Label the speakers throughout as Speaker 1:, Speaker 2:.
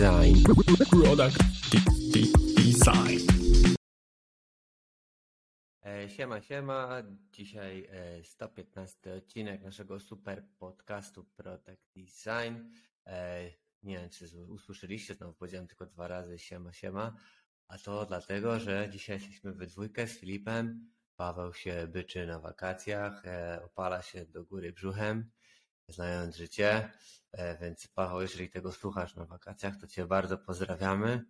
Speaker 1: design.
Speaker 2: Product design.
Speaker 1: E, siema, siema. Dzisiaj 115 e, odcinek naszego super podcastu Product Design. E, nie wiem, czy usłyszeliście, znowu powiedziałem tylko dwa razy siema, siema. A to dlatego, że dzisiaj jesteśmy we dwójkę z Filipem. Paweł się byczy na wakacjach, opala się do góry brzuchem, znając życie. Więc Paweł, jeżeli tego słuchasz na wakacjach, to Cię bardzo pozdrawiamy.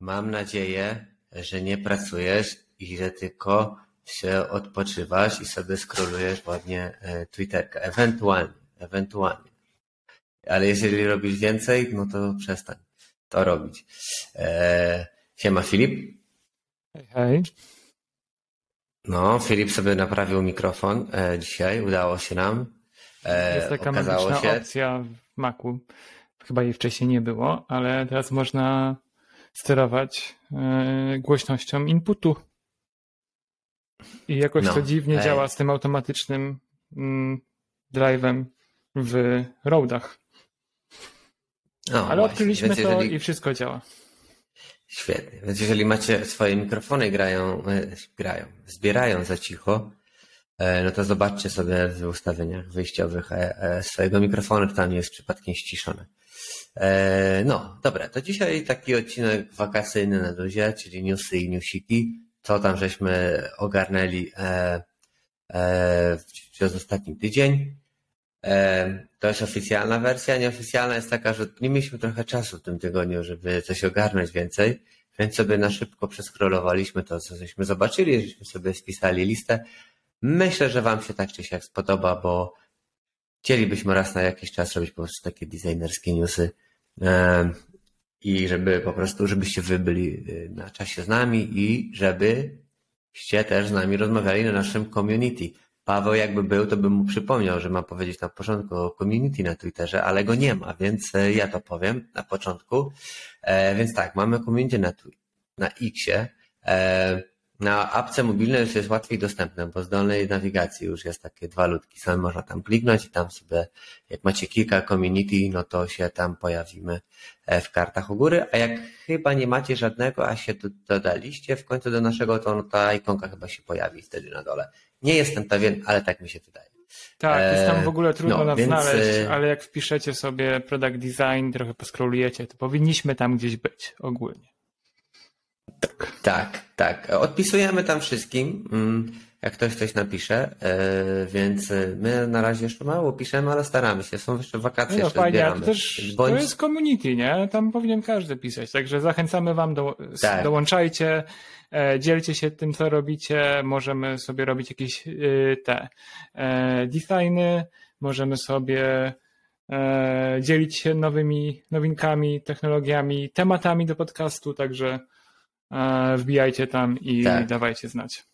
Speaker 1: Mam nadzieję, że nie pracujesz i że tylko się odpoczywasz i sobie skrolujesz ładnie e, Twitterkę. Ewentualnie, ewentualnie. Ale jeżeli robisz więcej, no to przestań to robić. Eee, siema Filip.
Speaker 2: Hej, hej.
Speaker 1: No, Filip sobie naprawił mikrofon e, dzisiaj, udało się nam.
Speaker 2: E, Jest taka magiczna się... opcja w Macu. Chyba jej wcześniej nie było, ale teraz można sterować e, głośnością inputu. I jakoś no, to dziwnie ej. działa z tym automatycznym mm, drive'em w roadach. No, Ale właśnie. odkryliśmy Więc to jeżeli... i wszystko działa.
Speaker 1: Świetnie. Więc jeżeli macie swoje mikrofony grają, e, grają, zbierają za cicho, no to zobaczcie sobie w ustawieniach wyjściowych swojego mikrofonu, czy tam nie jest przypadkiem ściszone. No, dobra, to dzisiaj taki odcinek wakacyjny na luzie, czyli newsy i newsiki co tam żeśmy ogarnęli e, e, przez ostatni tydzień. E, to jest oficjalna wersja. Nieoficjalna jest taka, że nie mieliśmy trochę czasu w tym tygodniu, żeby coś ogarnąć więcej, więc sobie na szybko przeskrolowaliśmy to, co żeśmy zobaczyli, żeśmy sobie spisali listę. Myślę, że Wam się tak czy siak spodoba, bo chcielibyśmy raz na jakiś czas robić po prostu takie designerskie newsy i żeby po prostu, żebyście wy byli y, na czasie z nami i żebyście też z nami rozmawiali na naszym community. Paweł jakby był, to bym mu przypomniał, że ma powiedzieć na początku o community na Twitterze, ale go nie ma, więc e, ja to powiem na początku. E, więc tak, mamy community na, na Xie. E, na apce mobilnej już jest łatwiej dostępne, bo z dolnej nawigacji już jest takie dwa ludki. Sam można tam kliknąć i tam sobie, jak macie kilka community, no to się tam pojawimy e, w kartach u góry. A jak chyba nie macie żadnego, a się dodaliście w końcu do naszego, to ta ikonka chyba się pojawi wtedy na dole. Nie jestem pewien, ale tak mi się wydaje.
Speaker 2: Tak, jest tam w ogóle trudno no, nas więc... znaleźć, e, ale jak wpiszecie sobie product design, trochę poskrolujecie, to powinniśmy tam gdzieś być ogólnie.
Speaker 1: Tak. tak, tak. Odpisujemy tam wszystkim, mm, jak ktoś coś napisze, e, więc e, my na razie jeszcze mało piszemy, ale staramy się. Są jeszcze wakacje, no, jeszcze fajnie, zbieramy.
Speaker 2: To, też, Bądź... to jest community, nie? Tam powinien każdy pisać, także zachęcamy wam, do, tak. dołączajcie, e, dzielcie się tym, co robicie, możemy sobie robić jakieś te designy, możemy sobie dzielić się nowymi nowinkami, technologiami, tematami do podcastu, także Wbijajcie tam i tak. dawajcie znać.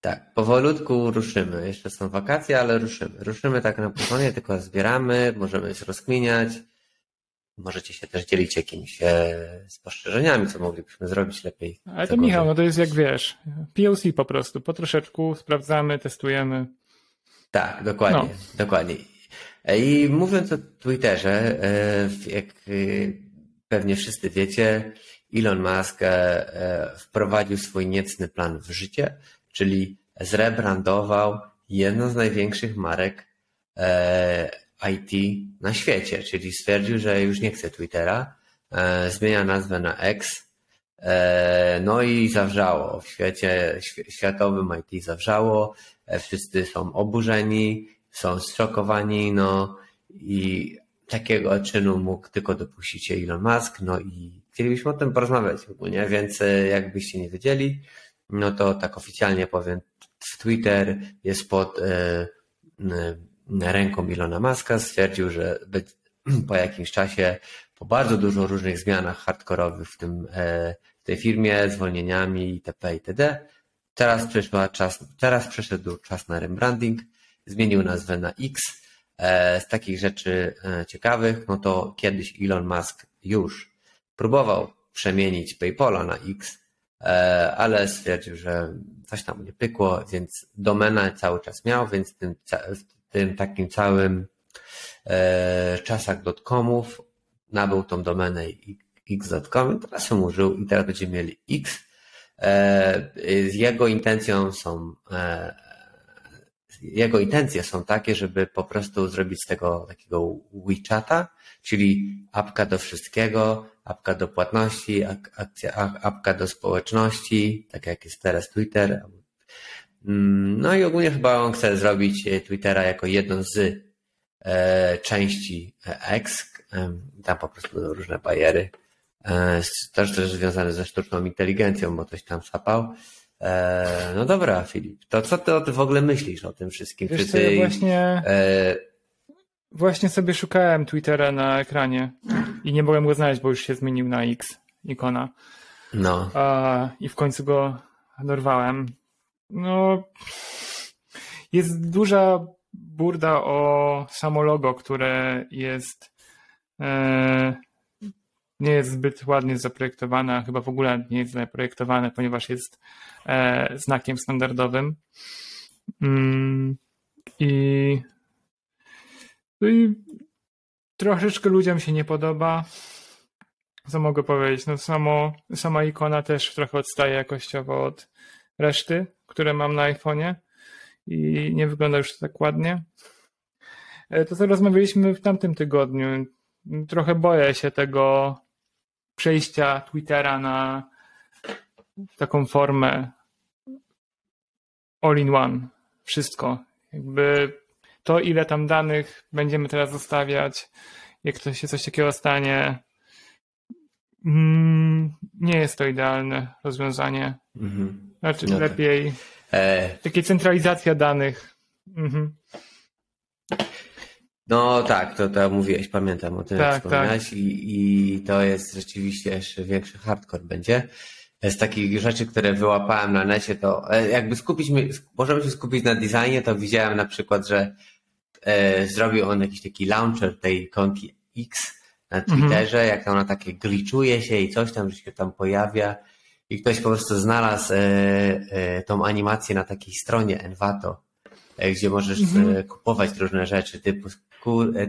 Speaker 1: Tak, powolutku ruszymy. Jeszcze są wakacje, ale ruszymy. Ruszymy tak na porządnie, tylko zbieramy, możemy się rozkminiać. Możecie się też dzielić jakimiś e, spostrzeżeniami, co moglibyśmy zrobić lepiej.
Speaker 2: Ale to Michał, no to jest jak wiesz, POC po prostu. Po troszeczku sprawdzamy, testujemy.
Speaker 1: Tak, dokładnie, no. dokładnie. I mówiąc o Twitterze, e, jak e, pewnie wszyscy wiecie, Elon Musk e, e, wprowadził swój niecny plan w życie, czyli zrebrandował jedną z największych marek e, IT na świecie, czyli stwierdził, że już nie chce Twittera, zmienia nazwę na X, no i zawrzało. W świecie światowym IT zawrzało, wszyscy są oburzeni, są zszokowani, no i takiego czynu mógł tylko dopuścić się Elon Musk, no i chcielibyśmy o tym porozmawiać ogólnie, więc e, jakbyście nie wiedzieli, no to tak oficjalnie powiem, Twitter jest pod e, ręką Ilona Maska, stwierdził, że po jakimś czasie, po bardzo dużo różnych zmianach hardkorowych w tym e, w tej firmie, zwolnieniami itp. itd. Teraz czas, teraz przyszedł czas na rebranding, zmienił nazwę na X. Z takich rzeczy ciekawych, no to kiedyś Elon Musk już Próbował przemienić PayPala na X, e, ale stwierdził, że coś tam nie pykło, więc domenę cały czas miał, więc tym, tym takim całym e, czasach dotcomów nabył tą domenę x.com, teraz ją użył i teraz będziemy mieli x. E, jego intencją są jego intencje są takie, żeby po prostu zrobić z tego takiego WeChata, czyli apka do wszystkiego, apka do płatności, akcja, apka do społeczności, tak jak jest teraz Twitter. Mm, no i ogólnie chyba on chce zrobić Twittera jako jedną z e, części X. E, tam po prostu będą różne bariery. E, też też związane ze sztuczną inteligencją, bo coś tam sapał. E, no dobra, Filip, to co ty, w ogóle myślisz o tym wszystkim?
Speaker 2: Wiesz, ty, ja właśnie, e... właśnie sobie szukałem Twittera na ekranie i nie mogłem go znaleźć, bo już się zmienił na X ikona.
Speaker 1: No.
Speaker 2: A, I w końcu go dorwałem. No, jest duża burda o samo logo, które jest e, nie jest zbyt ładnie zaprojektowane, a chyba w ogóle nie jest zaprojektowane, ponieważ jest e, znakiem standardowym. Mm, i, no i troszeczkę ludziom się nie podoba. Co mogę powiedzieć? No samo, sama ikona też trochę odstaje jakościowo od reszty, które mam na iPhone'ie i nie wygląda już tak ładnie. E, to co rozmawialiśmy w tamtym tygodniu. Trochę boję się tego przejścia Twittera na taką formę all-in-one. Wszystko. Jakby to, ile tam danych będziemy teraz zostawiać, jak to się coś takiego stanie, mm, nie jest to idealne rozwiązanie. Mhm. Znaczy, no lepiej. E... Takie centralizacja danych. Mhm.
Speaker 1: No tak, to, to mówiłeś, pamiętam o tym, tak, jak wspomniałeś tak. i, i to jest rzeczywiście jeszcze większy hardcore będzie. Z takich rzeczy, które wyłapałem na necie, to e, jakby skupić, możemy się skupić na designie, to widziałem na przykład, że e, zrobił on jakiś taki launcher tej ikonki X na mhm. Twitterze, mhm. jak ona takie glitchuje się i coś tam, że się tam pojawia i ktoś po prostu znalazł e, e, tą animację na takiej stronie Envato, e, gdzie możesz mhm. E, kupować różne rzeczy typu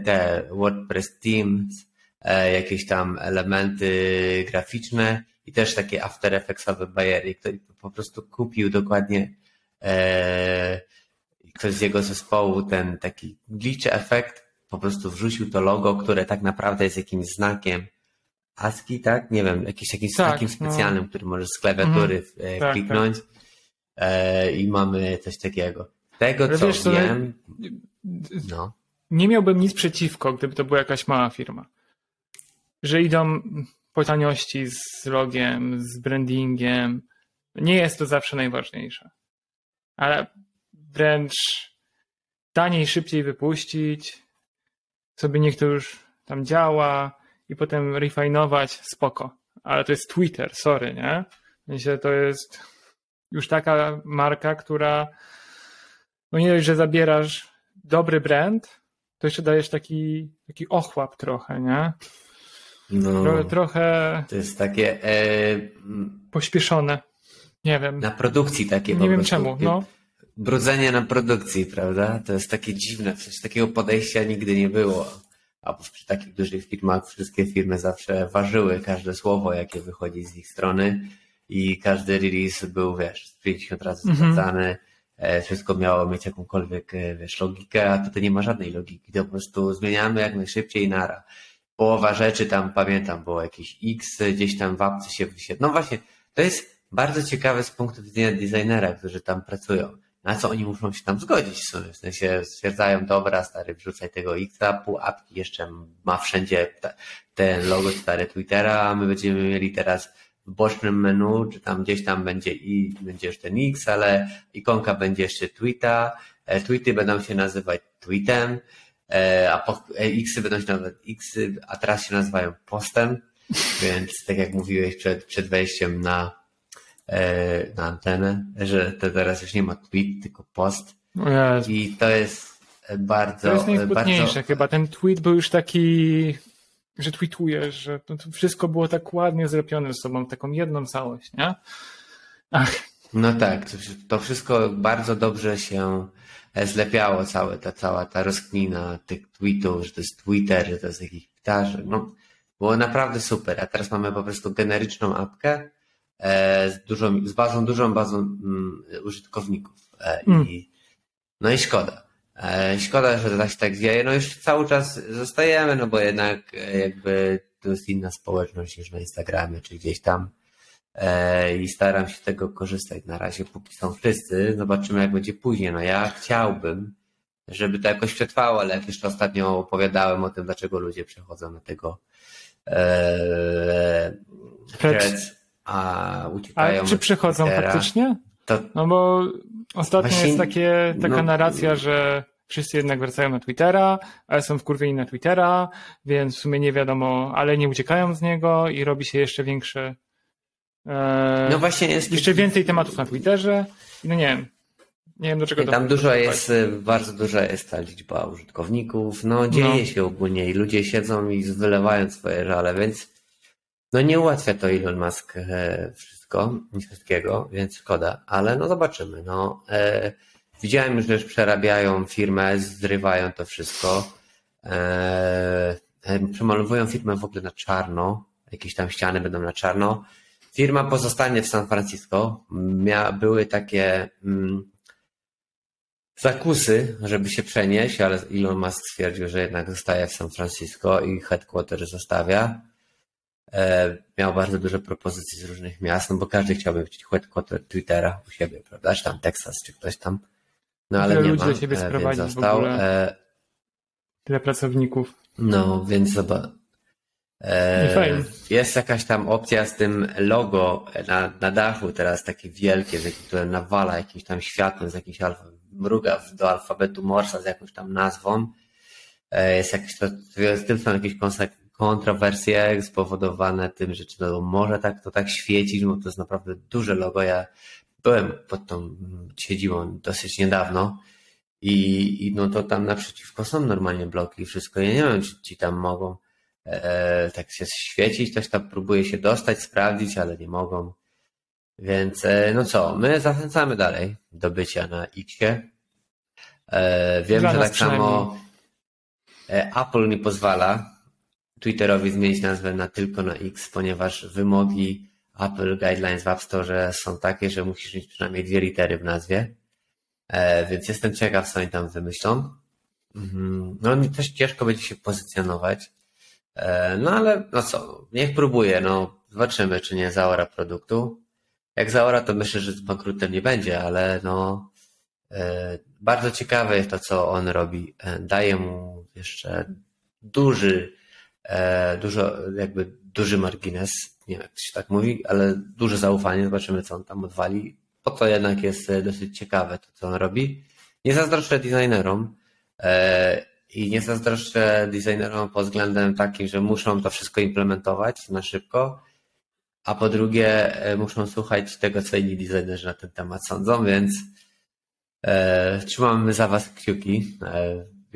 Speaker 1: te WordPress Themes, e, jakieś tam elementy graficzne i też takie After Effectsowe bariery. Ktoś po prostu kupił dokładnie e, ktoś z jego zespołu ten taki glitch efekt, po prostu wrzucił to logo, które tak naprawdę jest jakimś znakiem ASCII, tak? Nie wiem, jakimś takim tak, no. specjalnym, no. który możesz z klawiatury mm, tak, kliknąć tak. i mamy coś takiego. Tego, co wiesz, wiem...
Speaker 2: No nie miałbym nic przeciwko, gdyby to była jakaś mała firma. Że idą po taniości z logiem, z brandingiem. Nie jest to zawsze najważniejsze. Ale wręcz taniej, szybciej wypuścić, sobie niech to już tam działa i potem refinować, spoko. Ale to jest Twitter, sorry, nie? Myślę, to jest już taka marka, która no nie dość, że zabierasz dobry brand, to jeszcze dajesz taki, taki ochłap trochę, nie? No, trochę.
Speaker 1: To jest takie. E...
Speaker 2: Pośpieszone. Nie wiem.
Speaker 1: Na produkcji takie.
Speaker 2: Nie wiem czemu. No.
Speaker 1: Brudzenie na produkcji, prawda? To jest takie dziwne. Przecież takiego podejścia nigdy nie było. A przy takich dużych firmach wszystkie firmy zawsze ważyły każde słowo, jakie wychodzi z ich strony i każdy release był, wiesz, 50 razy mhm. sprawdzany. Mm -hmm E, wszystko miało mieć jakąkolwiek, e, wiesz, logikę, a tutaj nie ma żadnej logiki. To po prostu zmieniamy jak najszybciej nara. Połowa rzeczy tam, pamiętam, było jakieś X, gdzieś tam w apce się wyświetla. No właśnie, to jest bardzo ciekawe z punktu widzenia designera, którzy tam pracują. Na co oni muszą się tam zgodzić w sensie stwierdzają, dobra, stary, wrzucaj tego X-a, pół apki jeszcze ma wszędzie ten logo stary Twittera, a my będziemy mieli teraz w bocznym menu, czy tam gdzieś tam będzie i będzie już ten X, ale ikonka będzie jeszcze tweeta, e, tweety będą się nazywać tweetem, e, a e, Xy będą się nazywać Xy, a teraz się nazywają postem, więc tak jak mówiłeś przed, przed wejściem na, na antenę, że to teraz już nie ma tweet, tylko post. I to jest bardzo.
Speaker 2: To jest najsmutniejsze bardzo... chyba. Ten tweet był już taki że tweetujesz, że to, wszystko było tak ładnie zrobione ze sobą, taką jedną całość, nie?
Speaker 1: Ach. No tak, to, wszystko bardzo dobrze się e, zlepiało, całe, ta cała ta rozkmina tych tweetów, że to jest Twitter, że to jest jakiś ptarzy. No, Było naprawdę super. A teraz mamy po prostu generyczną apkę e, z, dużą, z bazą, dużą bazą mm, użytkowników. E, mm. i, no i szkoda. E, szkoda, że to tak się tak dzieje. No już cały czas zostajemy, no bo jednak e, jakby to jest inna społeczność niż na Instagramie czy gdzieś tam. E, I staram się tego korzystać na razie, póki są wszyscy. Zobaczymy, jak będzie później. No ja chciałbym, żeby to jakoś przetrwało, ale jak jeszcze ostatnio opowiadałem o tym, dlaczego ludzie przechodzą na tego e, threads, a uciekają.
Speaker 2: Ale czy przechodzą Twittera, faktycznie? To... No bo ostatnio Właśnie... jest takie, taka no... narracja, że wszyscy jednak wracają na Twittera, ale są wkurwieni na Twittera, więc w sumie nie wiadomo, ale nie uciekają z niego i robi się jeszcze większe e, no właśnie jest jeszcze więcej tematów na Twitterze. No nie wiem. Nie wiem do czego
Speaker 1: I Tam dużo jest, bardzo duża jest ta liczba użytkowników. No dzieje no. się ogólnie i ludzie siedzą i wylewają swoje żale, więc no nie ułatwia to Elon Musk e, wszystko, wszystkiego, więc szkoda, ale no zobaczymy. No, e, widziałem już, że przerabiają firmę, zrywają to wszystko. E, e, przemalowują firmę w ogóle na czarno, jakieś tam ściany będą na czarno. Firma pozostanie w San Francisco. Mia, były takie mm, zakusy, żeby się przenieść, ale Elon Musk stwierdził, że jednak zostaje w San Francisco i headquarter zostawia. E, miał bardzo dużo propozycji z różnych miast, no bo każdy chciałby mieć headquarter Twittera u siebie, prawda? Czy tam Texas, czy ktoś tam. No ale Tyle nie
Speaker 2: ma, do siebie e, sprowadzić został. E, Tyle pracowników.
Speaker 1: No, więc zobacz. E, jest jakaś tam opcja z tym logo na, na dachu teraz takie wielkie, które nawala jakimś tam światłem z jakimś alfa, mruga do alfabetu Morsa z jakąś tam nazwą. E, jest jakieś to, z tym są jakieś kontrowersje spowodowane tym, że czy to może tak to tak świecić, bo to jest naprawdę duże logo. Ja byłem pod tą siedzibą dosyć niedawno i, i no to tam naprzeciwko są normalnie bloki i wszystko. Ja nie wiem, czy ci tam mogą e, tak się świecić, ktoś tam próbuje się dostać, sprawdzić, ale nie mogą. Więc e, no co, my zachęcamy dalej do bycia na Xie. E, wiem, Dla że tak samo e, Apple nie pozwala Twitterowi zmienić nazwę na tylko na X, ponieważ wymogi Apple Guidelines w App Store są takie, że musisz mieć przynajmniej dwie litery w nazwie. Więc jestem ciekaw, co oni tam wymyślą. Mhm. No też ciężko będzie się pozycjonować. No ale no co, niech próbuje, no zobaczymy, czy nie zaora produktu. Jak Zaora, to myślę, że z bankrutem nie będzie, ale no e, bardzo ciekawe jest to, co on robi. E, daje mu jeszcze duży, e, dużo, jakby duży margines, nie wiem jak się tak mówi, ale duże zaufanie. Zobaczymy, co on tam odwali. Po to jednak jest dosyć ciekawe to, co on robi. Nie zazdroszczę designerom i nie zazdroszczę designerom pod względem takim, że muszą to wszystko implementować na szybko, a po drugie e, muszą słuchać tego, co inni designerzy na ten temat sądzą, więc e, trzymamy za Was kciuki.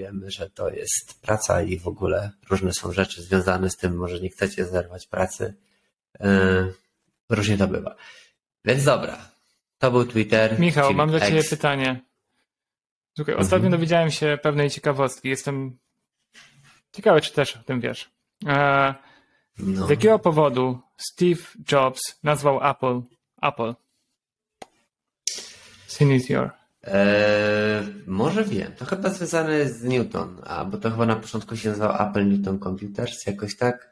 Speaker 1: Wiemy, że to jest praca i w ogóle różne są rzeczy związane z tym, może nie chcecie zerwać pracy. E, różnie to bywa. Więc dobra, to był Twitter.
Speaker 2: Michał, mam do Ciebie pytanie. Słuchaj, ostatnio mhm. dowiedziałem się pewnej ciekawostki. Jestem ciekawy, czy też o tym wiesz. E, no. Z jakiego powodu Steve Jobs nazwał Apple Apple? Sinisior.
Speaker 1: Eee, może wiem. To chyba związane z Newton, a bo to chyba na początku się nazywał Apple Newton Computers, jakoś tak.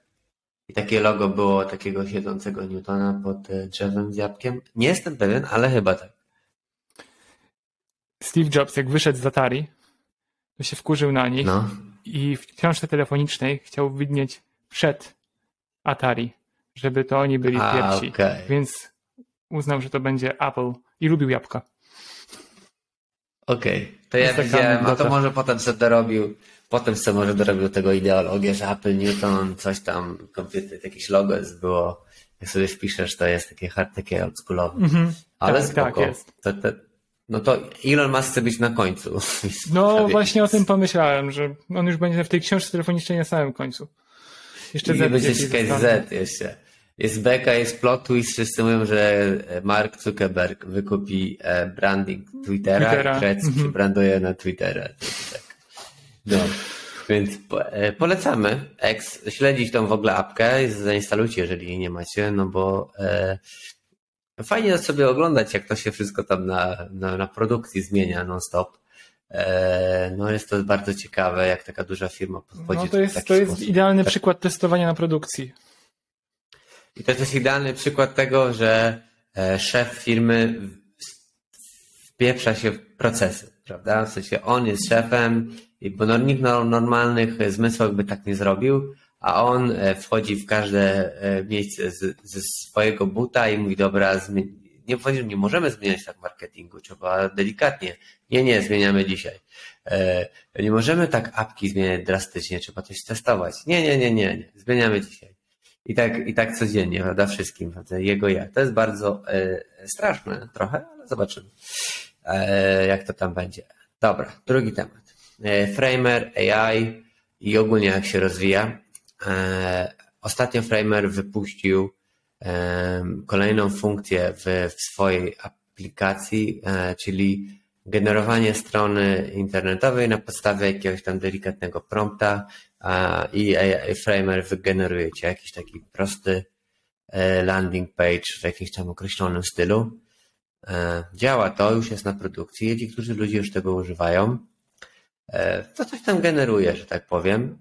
Speaker 1: I takie logo było takiego siedzącego Newtona pod e, drzewem z jabłkiem. Nie jestem pewien, ale chyba tak.
Speaker 2: Steve Jobs, jak wyszedł z Atari, to się wkurzył na nich no. i w książce telefonicznej chciał widnieć przed Atari, żeby to oni byli A, pierwsi. Okay. Więc uznał, że to będzie Apple i lubił jabłka.
Speaker 1: Okej, okay. to ja widziałem, a to może potem sobie dorobił, potem sobie może dorobił tego ideologię, że Apple Newton, coś tam, komputer, jakieś logo jest, było, jak sobie wpiszesz, to jest takie hard, takie oldschoolowe. Mm -hmm. Ale tak, spoko. Tak jest. To, to, no to Elon Musk chce być na końcu.
Speaker 2: No właśnie o tym pomyślałem, że on już będzie w tej książce telefonicznej na samym końcu.
Speaker 1: Jeszcze Z będzie Z jeszcze. Jest beka, jest plot twist, wszyscy mówią, że Mark Zuckerberg wykupi e, branding Twittera, Twittera. Krecki mm -hmm. branduje na Twittera. No. Więc e, polecamy X, śledzić tą w ogóle apkę, zainstalujcie, jeżeli jej nie macie, no bo e, fajnie sobie oglądać, jak to się wszystko tam na, na, na produkcji zmienia non-stop. E, no jest to bardzo ciekawe, jak taka duża firma podchodzi.
Speaker 2: No to jest, to jest idealny tak. przykład testowania na produkcji.
Speaker 1: I to jest idealny przykład tego, że e, szef firmy wpieprza się w procesy, prawda? W sensie on jest szefem, bo nikt normalnych zmysłów by tak nie zrobił, a on e, wchodzi w każde miejsce ze swojego buta i mówi, dobra, nie, nie możemy zmieniać tak marketingu, trzeba delikatnie. Nie, nie, zmieniamy dzisiaj. E, nie możemy tak apki zmieniać drastycznie, trzeba coś testować. Nie, nie, nie, nie, nie. zmieniamy dzisiaj. I tak, i tak codziennie, prawda, wszystkim, prawda, jego ja. To jest bardzo e, straszne trochę, ale zobaczymy, e, jak to tam będzie. Dobra, drugi temat. E, Framer, AI i ogólnie jak się rozwija. Ostatnio Framer wypuścił kolejną funkcję w, w swojej aplikacji, czyli generowanie strony internetowej na podstawie jakiegoś tam delikatnego prompta i Framer wygeneruje ci jakiś taki prosty e, landing page w jakimś tam określonym stylu. E, działa to, już jest na produkcji, niektórzy ludzie już tego używają. To coś tam generuje, że tak powiem.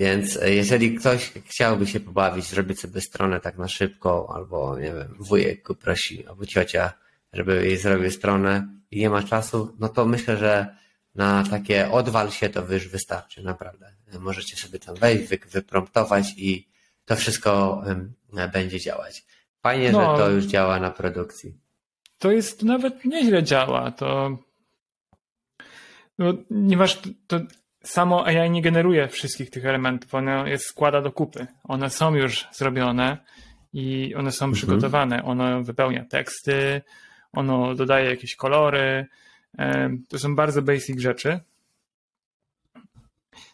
Speaker 1: Więc e, jeżeli ktoś chciałby się pobawić, zrobić sobie stronę tak na szybko, albo nie wiem, wujek prosi, albo ciocia, żeby jej zrobił stronę i nie ma czasu, no to myślę, że na takie odwal się to już wystarczy, naprawdę. Możecie sobie tam wejść, wy, wypromptować i to wszystko będzie działać. Fajnie, no, że to już działa na produkcji.
Speaker 2: To jest nawet nieźle działa. To no, ponieważ to samo AI nie generuje wszystkich tych elementów, one je składa do kupy. One są już zrobione i one są mhm. przygotowane. Ono wypełnia teksty, ono dodaje jakieś kolory. To są bardzo basic rzeczy.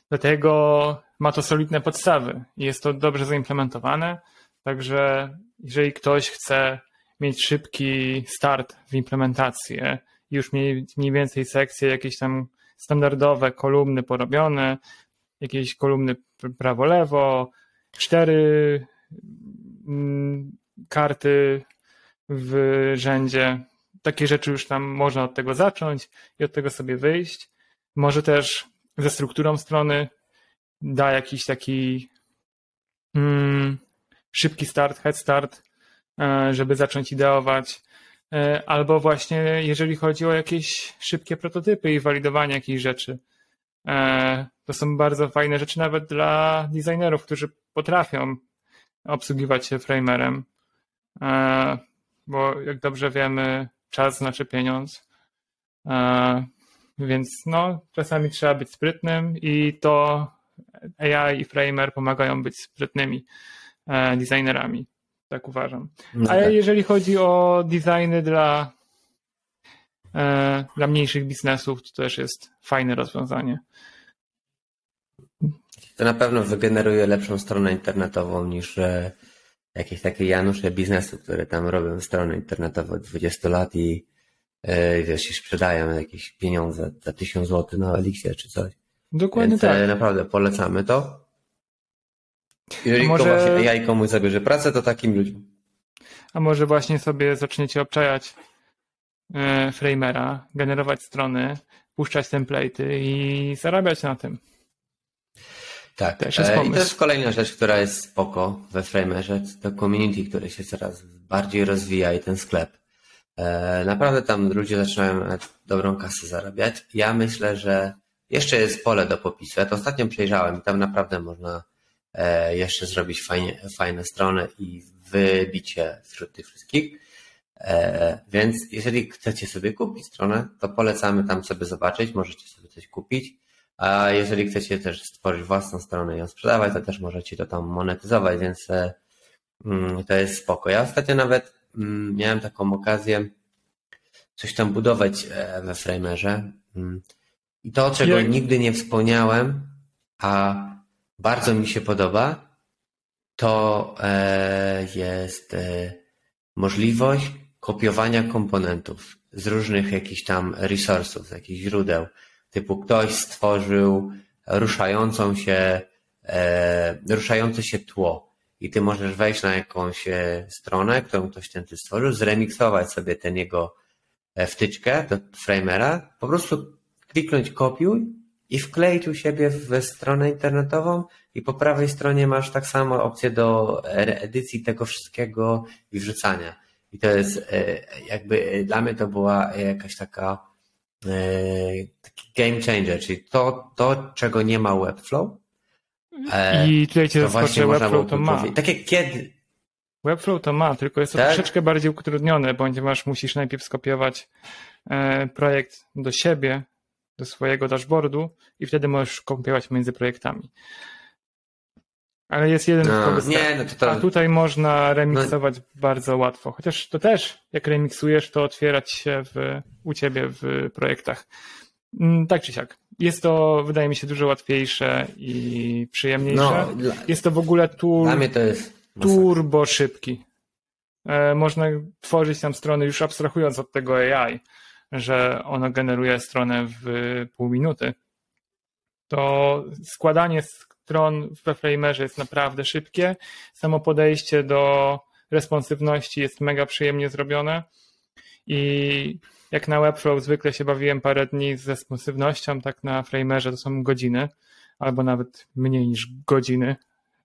Speaker 2: Dlatego ma to solidne podstawy i jest to dobrze zaimplementowane. Także jeżeli ktoś chce mieć szybki start w implementację, już mieć mniej więcej sekcje jakieś tam standardowe kolumny porobione, jakieś kolumny prawo-lewo, cztery mm, karty w rzędzie. Takie rzeczy już tam można od tego zacząć i od tego sobie wyjść. Może też ze strukturą strony da jakiś taki mm, szybki start, head start, e, żeby zacząć ideować. E, albo właśnie jeżeli chodzi o jakieś szybkie prototypy i walidowanie jakichś rzeczy. E, to są bardzo fajne rzeczy nawet dla designerów, którzy potrafią obsługiwać się framerem, bo jak dobrze wiemy, czas znaczy pieniądz. Więc no, czasami trzeba być sprytnym i to AI i framer pomagają być sprytnymi designerami. Tak uważam. No A tak. jeżeli chodzi o designy dla, e, dla mniejszych biznesów, to też jest fajne rozwiązanie.
Speaker 1: To na pewno wygeneruje lepszą stronę internetową niż e, jakieś takie Janusze biznesu, które tam robią stronę internetową od 20 lat i e, wiesz, i sprzedają jakieś pieniądze za 1000 zł na Elixir czy coś.
Speaker 2: Dokładnie Więc, e, tak.
Speaker 1: Naprawdę polecamy to. Jeżeli może... właśnie AI komuś zabierze pracę, to takim ludziom.
Speaker 2: A może właśnie sobie zaczniecie obczajać e, framera, generować strony, puszczać template'y i zarabiać na tym.
Speaker 1: Tak, Też jest pomysł. i to jest kolejna rzecz, która jest spoko we Framerze, to community, które się coraz bardziej rozwija i ten sklep. E, naprawdę tam ludzie zaczynają dobrą kasę zarabiać. Ja myślę, że jeszcze jest pole do popisu. Ja to ostatnio przejrzałem i tam naprawdę można E, jeszcze zrobić fajnie, fajne strony i wybić się wśród tych wszystkich. E, więc jeżeli chcecie sobie kupić stronę, to polecamy tam sobie zobaczyć, możecie sobie coś kupić. A jeżeli chcecie też stworzyć własną stronę i ją sprzedawać, to też możecie to tam monetyzować, więc e, mm, to jest spoko. Ja ostatnio nawet mm, miałem taką okazję coś tam budować we Framerze mm. i to, czego nigdy nie wspomniałem, a bardzo mi się podoba, to e, jest e, możliwość kopiowania komponentów z różnych jakichś tam resursów, z jakichś źródeł. Typu ktoś stworzył ruszającą się, e, ruszające się tło i ty możesz wejść na jakąś e, stronę, którą ktoś ten ty stworzył, zremiksować sobie ten jego e, wtyczkę do framera, po prostu kliknąć kopiuj i wkleić u siebie w stronę internetową i po prawej stronie masz tak samo opcję do edycji tego wszystkiego i wrzucania. I to jest e, jakby dla mnie to była jakaś taka game changer, czyli to, to czego nie ma Webflow,
Speaker 2: E, I tutaj cię zaskoczę, Webflow to ma.
Speaker 1: Takie kiedy?
Speaker 2: Webflow to ma, tylko jest to tak? troszeczkę bardziej utrudnione, ponieważ musisz najpierw skopiować e, projekt do siebie, do swojego dashboardu i wtedy możesz kopiować między projektami. Ale jest jeden no, nie, no to to... A tutaj można remiksować no. bardzo łatwo. Chociaż to też, jak remiksujesz, to otwierać się w, u ciebie w projektach. Mm, tak czy siak. Jest to, wydaje mi się, dużo łatwiejsze i przyjemniejsze. No, dla, jest to w ogóle
Speaker 1: mnie to jest
Speaker 2: turbo szybki. E, można tworzyć tam strony już abstrahując od tego AI, że ono generuje stronę w pół minuty. To składanie stron we Framerze jest naprawdę szybkie. Samo podejście do responsywności jest mega przyjemnie zrobione i jak na Webflow zwykle się bawiłem parę dni z responsywnością, tak na Framerze to są godziny, albo nawet mniej niż godziny.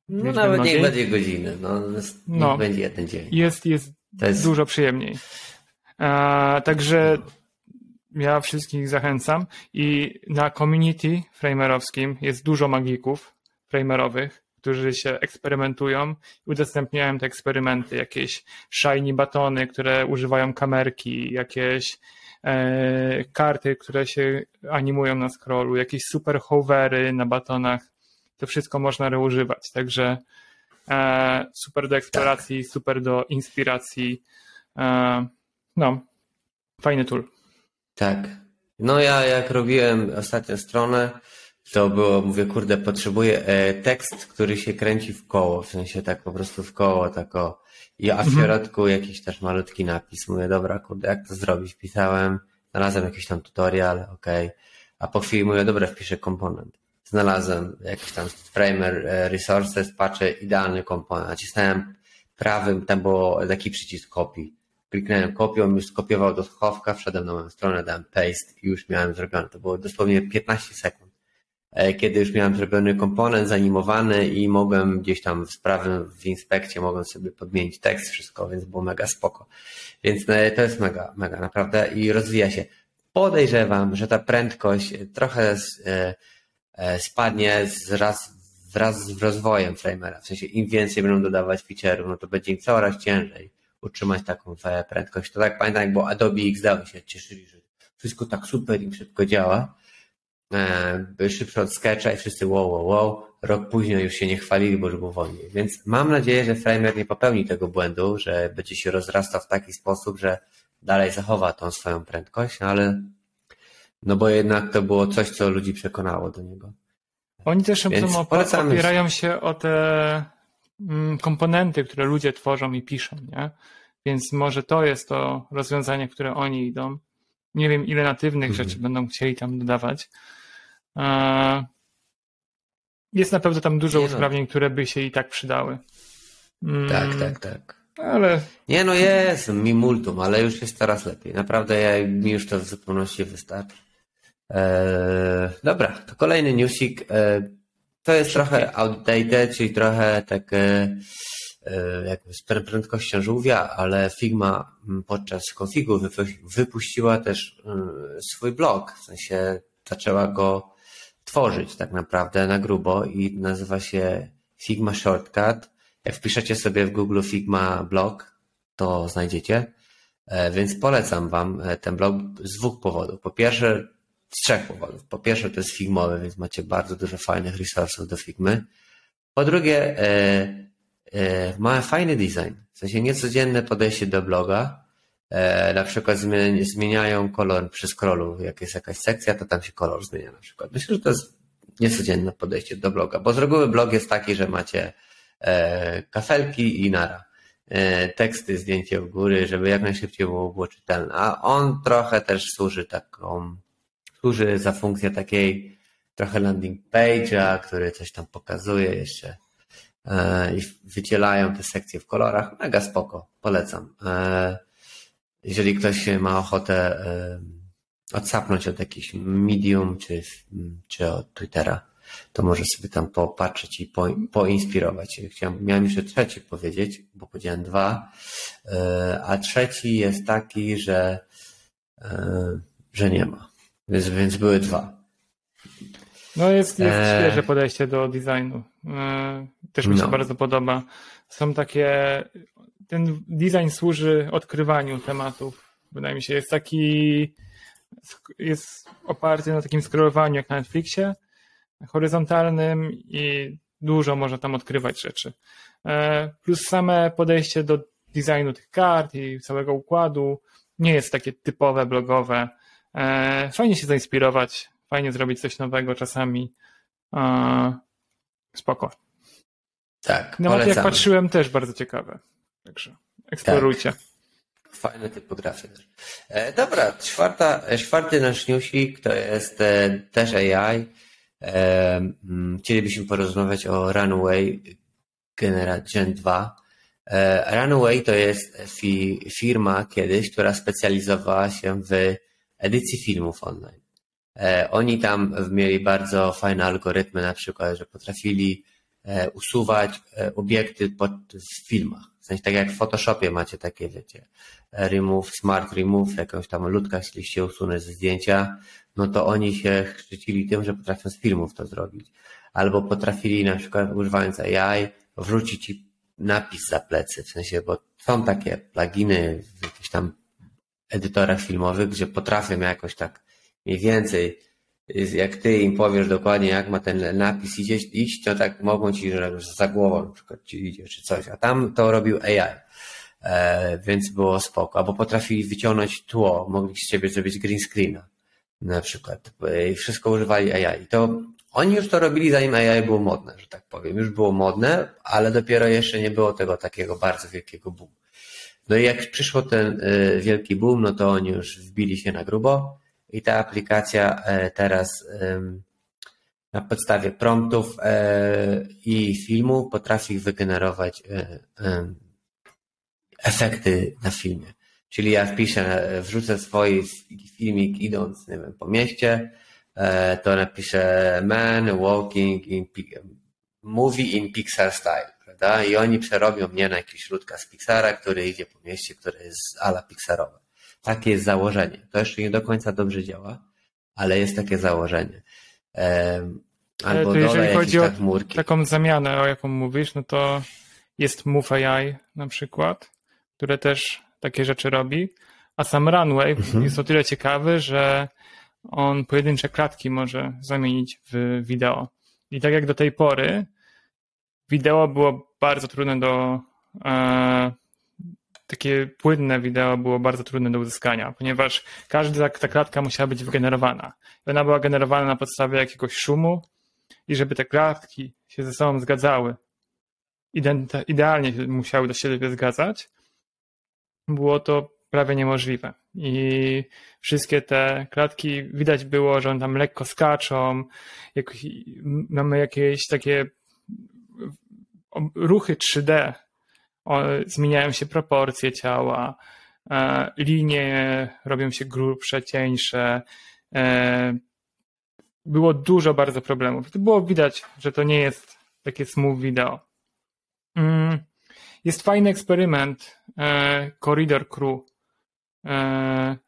Speaker 1: No nawet niech będzie godziny, no, no będzie jeden dzień.
Speaker 2: Jest, jest, jest... dużo przyjemniej. A, także ja wszystkich zachęcam i na community framerowskim jest dużo magików framerowych, którzy się eksperymentują i udostępniają te eksperymenty, jakieś shiny batony, które używają kamerki, jakieś e, karty, które się animują na scrollu, jakieś super hovery na batonach. To wszystko można reużywać. Także e, super do eksploracji, tak. super do inspiracji. E, no, fajny tool.
Speaker 1: Tak. No ja jak robiłem ostatnią stronę, to było, mówię, kurde, potrzebuję e, tekst, który się kręci w koło, w sensie tak po prostu w koło, tak o, i, a w mhm. środku jakiś też malutki napis. Mówię, dobra, kurde, jak to zrobić? Pisałem, znalazłem jakiś tam tutorial, okej, okay. a po chwili mówię, dobra, wpiszę komponent. Znalazłem jakiś tam framer e, resources, patrzę, idealny komponent. Nacisnąłem prawym, tam było taki przycisk kopii. Kliknąłem kopią, już skopiował do schowka, wszedłem na moją stronę, dałem paste i już miałem zrobione. To było dosłownie 15 sekund. E, kiedy już miałem zrobiony komponent zanimowany i mogłem gdzieś tam w sprawy w inspekcie mogłem sobie podmienić tekst, wszystko, więc było mega spoko. Więc e, to jest mega, mega naprawdę i rozwija się. Podejrzewam, że ta prędkość trochę e, spadnie wraz, wraz z rozwojem Framera. W sensie im więcej będą dodawać feature'ów, no to będzie im coraz ciężej utrzymać taką prędkość. To tak pamiętam, jak było Adobe XD, się cieszyli, że wszystko tak super im szybko działa były szybsze od Sketcha i wszyscy wow, wow, wow. Rok później już się nie chwalili, bo już było wolniej. Więc mam nadzieję, że Framer nie popełni tego błędu, że będzie się rozrastał w taki sposób, że dalej zachowa tą swoją prędkość, no ale no bo jednak to było coś, co ludzi przekonało do niego.
Speaker 2: Oni też Więc opierają się o te mm, komponenty, które ludzie tworzą i piszą, nie? Więc może to jest to rozwiązanie, w które oni idą. Nie wiem, ile natywnych mhm. rzeczy będą chcieli tam dodawać, jest na pewno tam dużo nie no. usprawnień, no. które by się i tak przydały.
Speaker 1: Mm, tak, tak, tak.
Speaker 2: Ale...
Speaker 1: Nie no jest, mi multum, ale już jest coraz lepiej. Naprawdę ja, mi już to w zupełności wystarczy. Eee, dobra, to kolejny newsik. Eee, to jest trochę outdated, czyli trochę tak e, jakby z prędkością żółwia, ale Figma podczas konfigu wypuściła też swój blog, w sensie zaczęła go tworzyć tak naprawdę na grubo i nazywa się Figma Shortcut. Jak wpiszecie sobie w Google Figma blog, to znajdziecie. E, więc polecam Wam e, ten blog z dwóch powodów. Po pierwsze, z trzech powodów. Po pierwsze, to jest Figmowy, więc macie bardzo dużo fajnych resursów do Figmy. Po drugie, e, ma fajny design. W sensie niecodzienne podejście do bloga. E, na przykład zmieniają kolor przy scrollu, jak jest jakaś sekcja, to tam się kolor zmienia na przykład. Myślę, że to jest niecodzienne podejście do bloga, bo z reguły blog jest taki, że macie e, kafelki i nara. E, teksty, zdjęcie w góry, żeby jak najszybciej było, było czytelne. A on trochę też służy taką służy za funkcję takiej trochę landing page'a, który coś tam pokazuje jeszcze i wycielają te sekcje w kolorach. Mega spoko, polecam. E, jeżeli ktoś ma ochotę e, odsapnąć od jakichś medium czy, czy od Twittera, to może sobie tam popatrzeć i po, poinspirować. Chciałem, miałem jeszcze trzeci powiedzieć, bo powiedziałem dwa, a trzeci jest taki, że, że nie ma. Więc, więc były dwa.
Speaker 2: No jest, jest e... świeże podejście do designu. E, też mi się no. bardzo podoba. Są takie, ten design służy odkrywaniu tematów. Wydaje mi się, jest taki, jest oparty na takim scrollowaniu jak na Netflixie, horyzontalnym i dużo można tam odkrywać rzeczy. E, plus same podejście do designu tych kart i całego układu nie jest takie typowe, blogowe. E, fajnie się zainspirować fajnie zrobić coś nowego czasami. Spoko.
Speaker 1: Tak.
Speaker 2: No jak patrzyłem też bardzo ciekawe. Także eksplorujcie. Tak.
Speaker 1: Fajne typografie też. E, dobra, czwarta, e, czwarty nasz newsik to jest e, też AI. E, mm, chcielibyśmy porozmawiać o Runway Gen 2. E, Runway to jest fi, firma kiedyś, która specjalizowała się w edycji filmów online. E, oni tam mieli bardzo fajne algorytmy, na przykład, że potrafili e, usuwać obiekty pod, w filmach. W sensie tak jak w Photoshopie macie takie, wiecie, remove, smart remove, jakąś tam ludka chcieliście usunąć ze zdjęcia, no to oni się chrzcili tym, że potrafią z filmów to zrobić. Albo potrafili na przykład używając AI wrócić ci napis za plecy, w sensie, bo są takie pluginy w jakichś tam edytorach filmowych, gdzie potrafią jakoś tak mniej więcej jak ty im powiesz dokładnie, jak ma ten napis iść, iść to tak mogą ci, że za głową na przykład ci idzie, czy coś, a tam to robił AI. E, więc było spoko. Albo potrafili wyciągnąć tło, mogli z ciebie zrobić green screena na przykład. I wszystko używali AI. I to oni już to robili zanim AI było modne, że tak powiem. Już było modne, ale dopiero jeszcze nie było tego takiego bardzo wielkiego boom. No i jak przyszło ten y, wielki boom, no to oni już wbili się na grubo i ta aplikacja e, teraz na podstawie promptów e, i filmu potrafi wygenerować e, efekty na filmie. Czyli ja wpiszę, wrzucę swój filmik idąc nie wiem, po mieście, to napiszę man walking in movie in Pixar style, prawda? I oni przerobią mnie na jakiś ludka z Pixara, który idzie po mieście, które jest ala Pixarowe. Takie jest założenie. To jeszcze nie do końca dobrze działa, ale jest takie założenie.
Speaker 2: albo to jeżeli chodzi o chmurki. taką zamianę, o jaką mówisz, no to jest Move AI na przykład, które też takie rzeczy robi, a sam Runway mhm. jest o tyle ciekawy, że on pojedyncze klatki może zamienić w wideo. I tak jak do tej pory, wideo było bardzo trudne do e, takie płynne wideo było bardzo trudne do uzyskania, ponieważ każda ta klatka musiała być wygenerowana. Ona była generowana na podstawie jakiegoś szumu i żeby te klatki się ze sobą zgadzały, idealnie musiały do siebie zgadzać, było to prawie niemożliwe. I wszystkie te klatki widać było, że one tam lekko skaczą, mamy jakieś takie ruchy 3D zmieniają się proporcje ciała, e, linie robią się grubsze, cieńsze. E, było dużo bardzo problemów. Było widać, że to nie jest takie smooth wideo. Mm, jest fajny eksperyment. E, Corridor Crew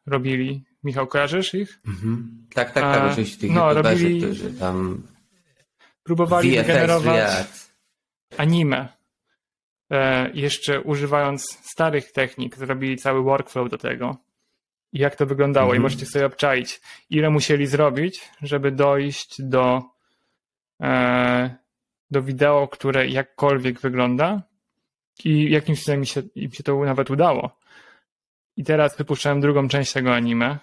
Speaker 2: robili. Michał, kojarzysz ich? Mhm.
Speaker 1: Tak, tak, tak, oczywiście. Tych no, robili, którzy tam
Speaker 2: próbowali VFX, wygenerować anime jeszcze używając starych technik, zrobili cały workflow do tego. Jak to wyglądało, mhm. i możecie sobie obczaić, ile musieli zrobić, żeby dojść do, e, do wideo, które jakkolwiek wygląda, i jakimś cudem mi się, im się to nawet udało. I teraz wypuszczałem drugą część tego anime,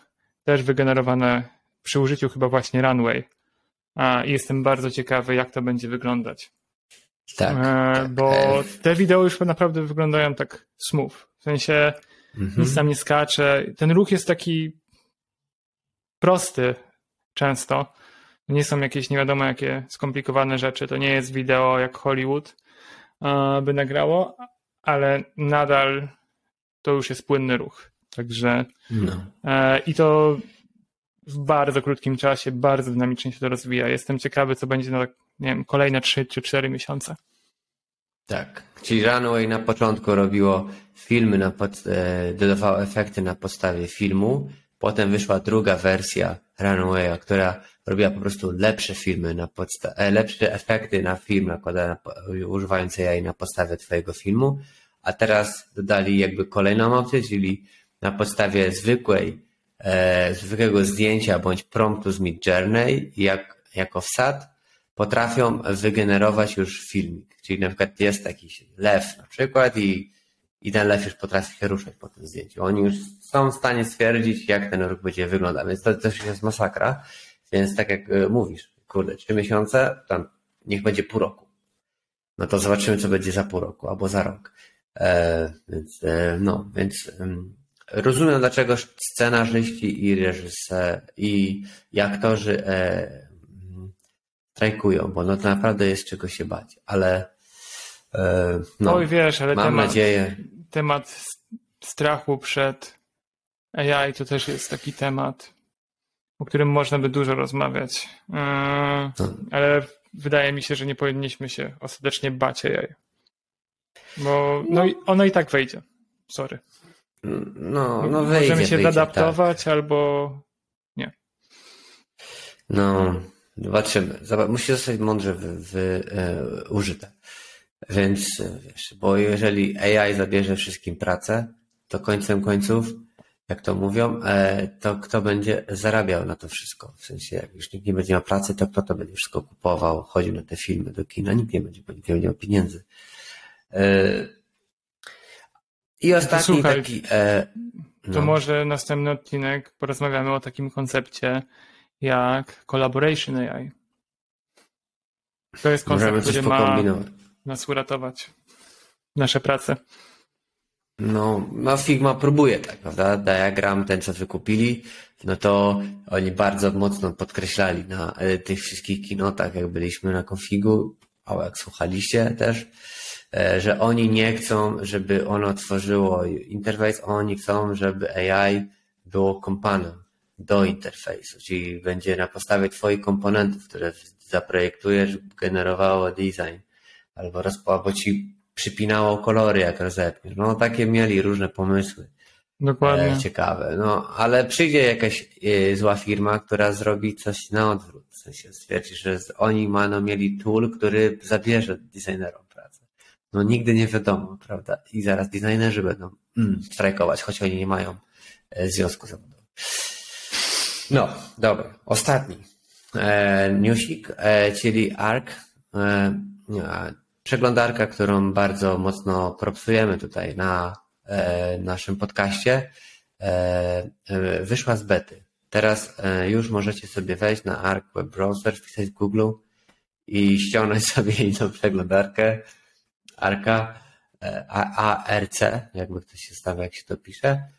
Speaker 2: też wygenerowane przy użyciu chyba właśnie Runway. A jestem bardzo ciekawy, jak to będzie wyglądać. Tak, e, tak. Bo e, te wideo już naprawdę wyglądają tak smooth. W sensie mhm. nic tam nie skacze. Ten ruch jest taki prosty. często. To nie są jakieś nie wiadomo jakie skomplikowane rzeczy. To nie jest wideo jak Hollywood by nagrało, ale nadal to już jest płynny ruch. Także no. E, i to w bardzo krótkim czasie, bardzo dynamicznie się to rozwija. Jestem ciekawy, co będzie na nie wiem, kolejne 3 czy 4 miesiące.
Speaker 1: Tak. Czyli Runway na początku robiło filmy, na pod, e, dodawało efekty na podstawie filmu. Potem wyszła druga wersja Runwaya, która robiła po prostu lepsze filmy na podstawie, lepsze efekty na film, nakłada, używając AI na podstawie twojego filmu. A teraz dodali jakby kolejną opcję, czyli na podstawie zwykłej, e, zwykłego zdjęcia bądź promptu z Mid Journey, jak, jako wsad, potrafią wygenerować już filmik. Czyli na przykład jest jakiś lew na przykład i, i ten lew już potrafi się ruszać po tym zdjęciu. Oni już są w stanie stwierdzić, jak ten ruch będzie wyglądał, więc to też jest masakra. Więc tak jak e, mówisz, kurde, trzy miesiące, tam niech będzie pół roku. No to zobaczymy, co będzie za pół roku albo za rok. E, więc e, no, więc rozumiem, dlaczego scenarzyści i reżyser i, i aktorzy e, strajkują, bo no to naprawdę jest czego się bać, ale e, no,
Speaker 2: Oj, wiesz, ale
Speaker 1: mam
Speaker 2: temat,
Speaker 1: nadzieję.
Speaker 2: Temat strachu przed AI to też jest taki temat, o którym można by dużo rozmawiać. E, no. Ale wydaje mi się, że nie powinniśmy się ostatecznie bać AI. Bo no, no ono i tak wejdzie. Sorry.
Speaker 1: No, no wyjdzie,
Speaker 2: Możemy się
Speaker 1: wyjdzie,
Speaker 2: zaadaptować tak. albo nie.
Speaker 1: No, zobaczymy. Musi zostać mądrze wy, wy, e, użyte. Więc wiesz, bo jeżeli AI zabierze wszystkim pracę, to końcem końców, jak to mówią, e, to kto będzie zarabiał na to wszystko? W sensie, jak już nikt nie będzie miał pracy, to kto to będzie wszystko kupował, chodził na te filmy do kina? Nikt nie będzie, bo nikt nie będzie miał pieniędzy. E, i ostatni Słuchaj, taki. E,
Speaker 2: no. To może następny odcinek porozmawiamy o takim koncepcie jak Collaboration AI. To jest koncept, który ma nas uratować. Nasze prace.
Speaker 1: No, no Figma próbuje tak, prawda? Diagram, ten co wykupili, no to oni bardzo mocno podkreślali na e, tych wszystkich kinotach, jak byliśmy na konfigu, a jak słuchaliście też, E, że oni nie chcą, żeby ono tworzyło interfejs, oni chcą, żeby AI było kompanem do interfejsu, czyli będzie na podstawie Twoich komponentów, które zaprojektujesz, generowało design, albo, albo Ci przypinało kolory, jak rozepniesz. No takie mieli różne pomysły.
Speaker 2: Dokładnie.
Speaker 1: E, ciekawe. No, ale przyjdzie jakaś e, zła firma, która zrobi coś na odwrót. W sensie stwierdzi, że oni mają mieli tool, który zabierze designerom no nigdy nie wiadomo, prawda? I zaraz designerzy będą mm, strajkować, choć oni nie mają e, związku zawodowego. No, dobra. Ostatni e, newsik, e, czyli ARC. E, przeglądarka, którą bardzo mocno propsujemy tutaj na e, naszym podcaście, e, wyszła z bety. Teraz już możecie sobie wejść na ARC Web Browser, wpisać w Google i ściągnąć sobie inną przeglądarkę Arka, e, ARC, jakby ktoś się stawia, jak się to pisze, e,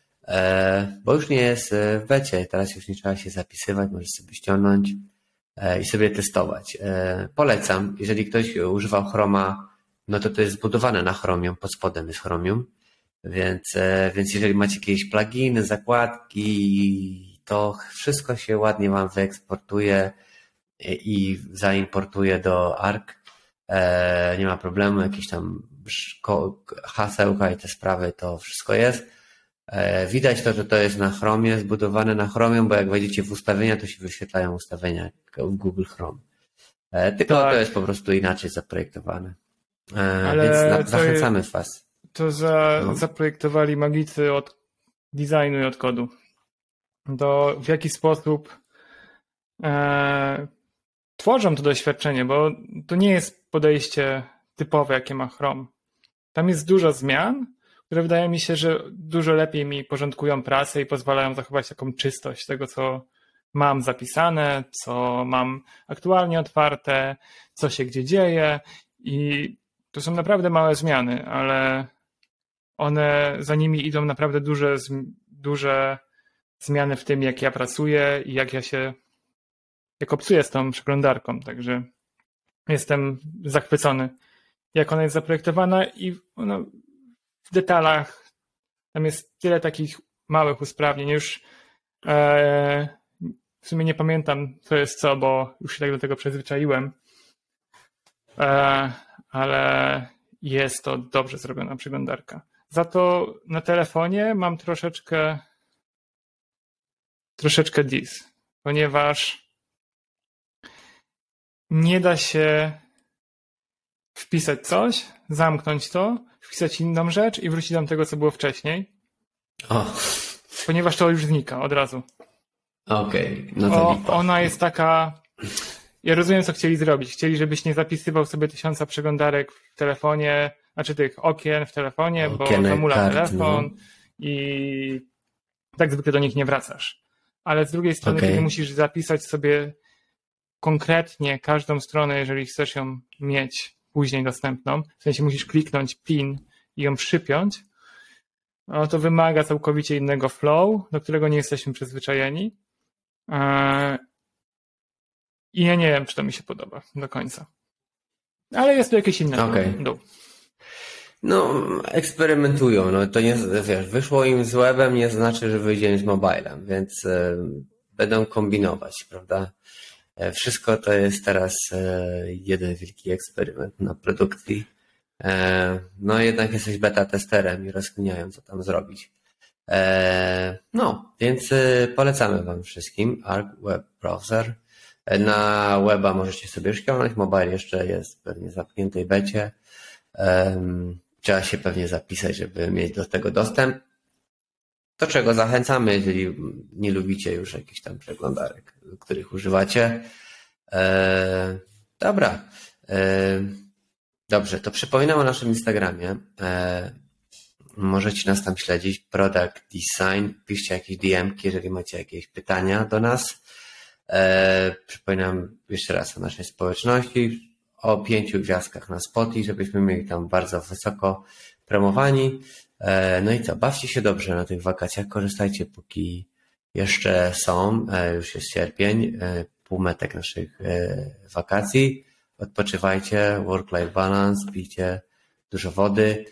Speaker 1: bo już nie jest w becie, teraz już nie trzeba się zapisywać, możesz sobie ściągnąć e, i sobie testować. Polecam, jeżeli ktoś używał Chroma, no to to jest zbudowane na Chromium, pod spodem jest Chromium, więc, więc jeżeli macie jakieś pluginy, zakładki, to wszystko się ładnie Wam wyeksportuje i zaimportuje do ARC E, nie ma problemu, jakieś tam hasełka i te sprawy, to wszystko jest. E, widać to, że to jest na Chromie, zbudowane na Chromie, bo jak wejdziecie w ustawienia, to się wyświetlają ustawienia w Google Chrome. E, tylko tak. to jest po prostu inaczej zaprojektowane. Ale Więc zachęcamy jest, Was.
Speaker 2: To za, no. zaprojektowali magicy od designu i od kodu. To w jaki sposób e, tworzą to doświadczenie, bo to nie jest podejście typowe, jakie ma Chrome. Tam jest dużo zmian, które wydaje mi się, że dużo lepiej mi porządkują pracę i pozwalają zachować taką czystość tego, co mam zapisane, co mam aktualnie otwarte, co się gdzie dzieje. I to są naprawdę małe zmiany, ale one za nimi idą naprawdę duże, duże zmiany w tym, jak ja pracuję i jak ja się jak obcuję z tą przeglądarką, także jestem zachwycony, jak ona jest zaprojektowana i no, w detalach tam jest tyle takich małych usprawnień. Już e, w sumie nie pamiętam, co jest co, bo już się tak do tego przyzwyczaiłem. E, ale jest to dobrze zrobiona przeglądarka. Za to na telefonie mam troszeczkę troszeczkę dis, ponieważ nie da się wpisać coś, zamknąć to, wpisać inną rzecz i wrócić do tego, co było wcześniej.
Speaker 1: O.
Speaker 2: Ponieważ to już znika od razu.
Speaker 1: Okej, okay, no to
Speaker 2: o, Ona jest taka. Ja rozumiem, co chcieli zrobić. Chcieli, żebyś nie zapisywał sobie tysiąca przeglądarek w telefonie, znaczy tych okien w telefonie, Okienek, bo zamula kart, telefon no. i tak zwykle do nich nie wracasz. Ale z drugiej strony, okay. kiedy musisz zapisać sobie konkretnie każdą stronę, jeżeli chcesz ją mieć później dostępną, w sensie musisz kliknąć PIN i ją przypiąć, no to wymaga całkowicie innego flow, do którego nie jesteśmy przyzwyczajeni. E, I ja nie wiem, czy to mi się podoba do końca. Ale jest to jakieś inne okay. dół.
Speaker 1: No, eksperymentują. No, to nie, wiesz, wyszło im z webem, nie znaczy, że wyjdzie im z mobilem, więc e, będą kombinować, prawda? E, wszystko to jest teraz e, jeden wielki eksperyment na produkcji. E, no jednak jesteś beta testerem i rozkminiają, co tam zrobić. No, więc polecamy Wam wszystkim Arc Web Browser. Na weba możecie sobie ściągnąć, mobile jeszcze jest pewnie w zamkniętej becie. Trzeba się pewnie zapisać, żeby mieć do tego dostęp. Do czego zachęcamy, jeżeli nie lubicie już jakichś tam przeglądarek, których używacie. E, dobra. E, dobrze, to przypominam o naszym Instagramie. E, możecie nas tam śledzić. Product Design. Piszcie jakieś DM, jeżeli macie jakieś pytania do nas. E, przypominam jeszcze raz o naszej społeczności, o pięciu gwiazdkach na Spotify, żebyśmy mieli tam bardzo wysoko promowani. E, no i co, bawcie się dobrze na tych wakacjach, korzystajcie póki jeszcze są, e, już jest sierpień, e, półmetek naszych wakacji. Odpoczywajcie, work-life balance, pijcie dużo wody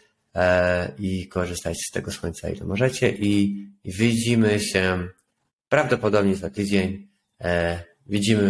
Speaker 1: i korzystajcie z tego słońca ile możecie i widzimy się prawdopodobnie za tydzień. Widzimy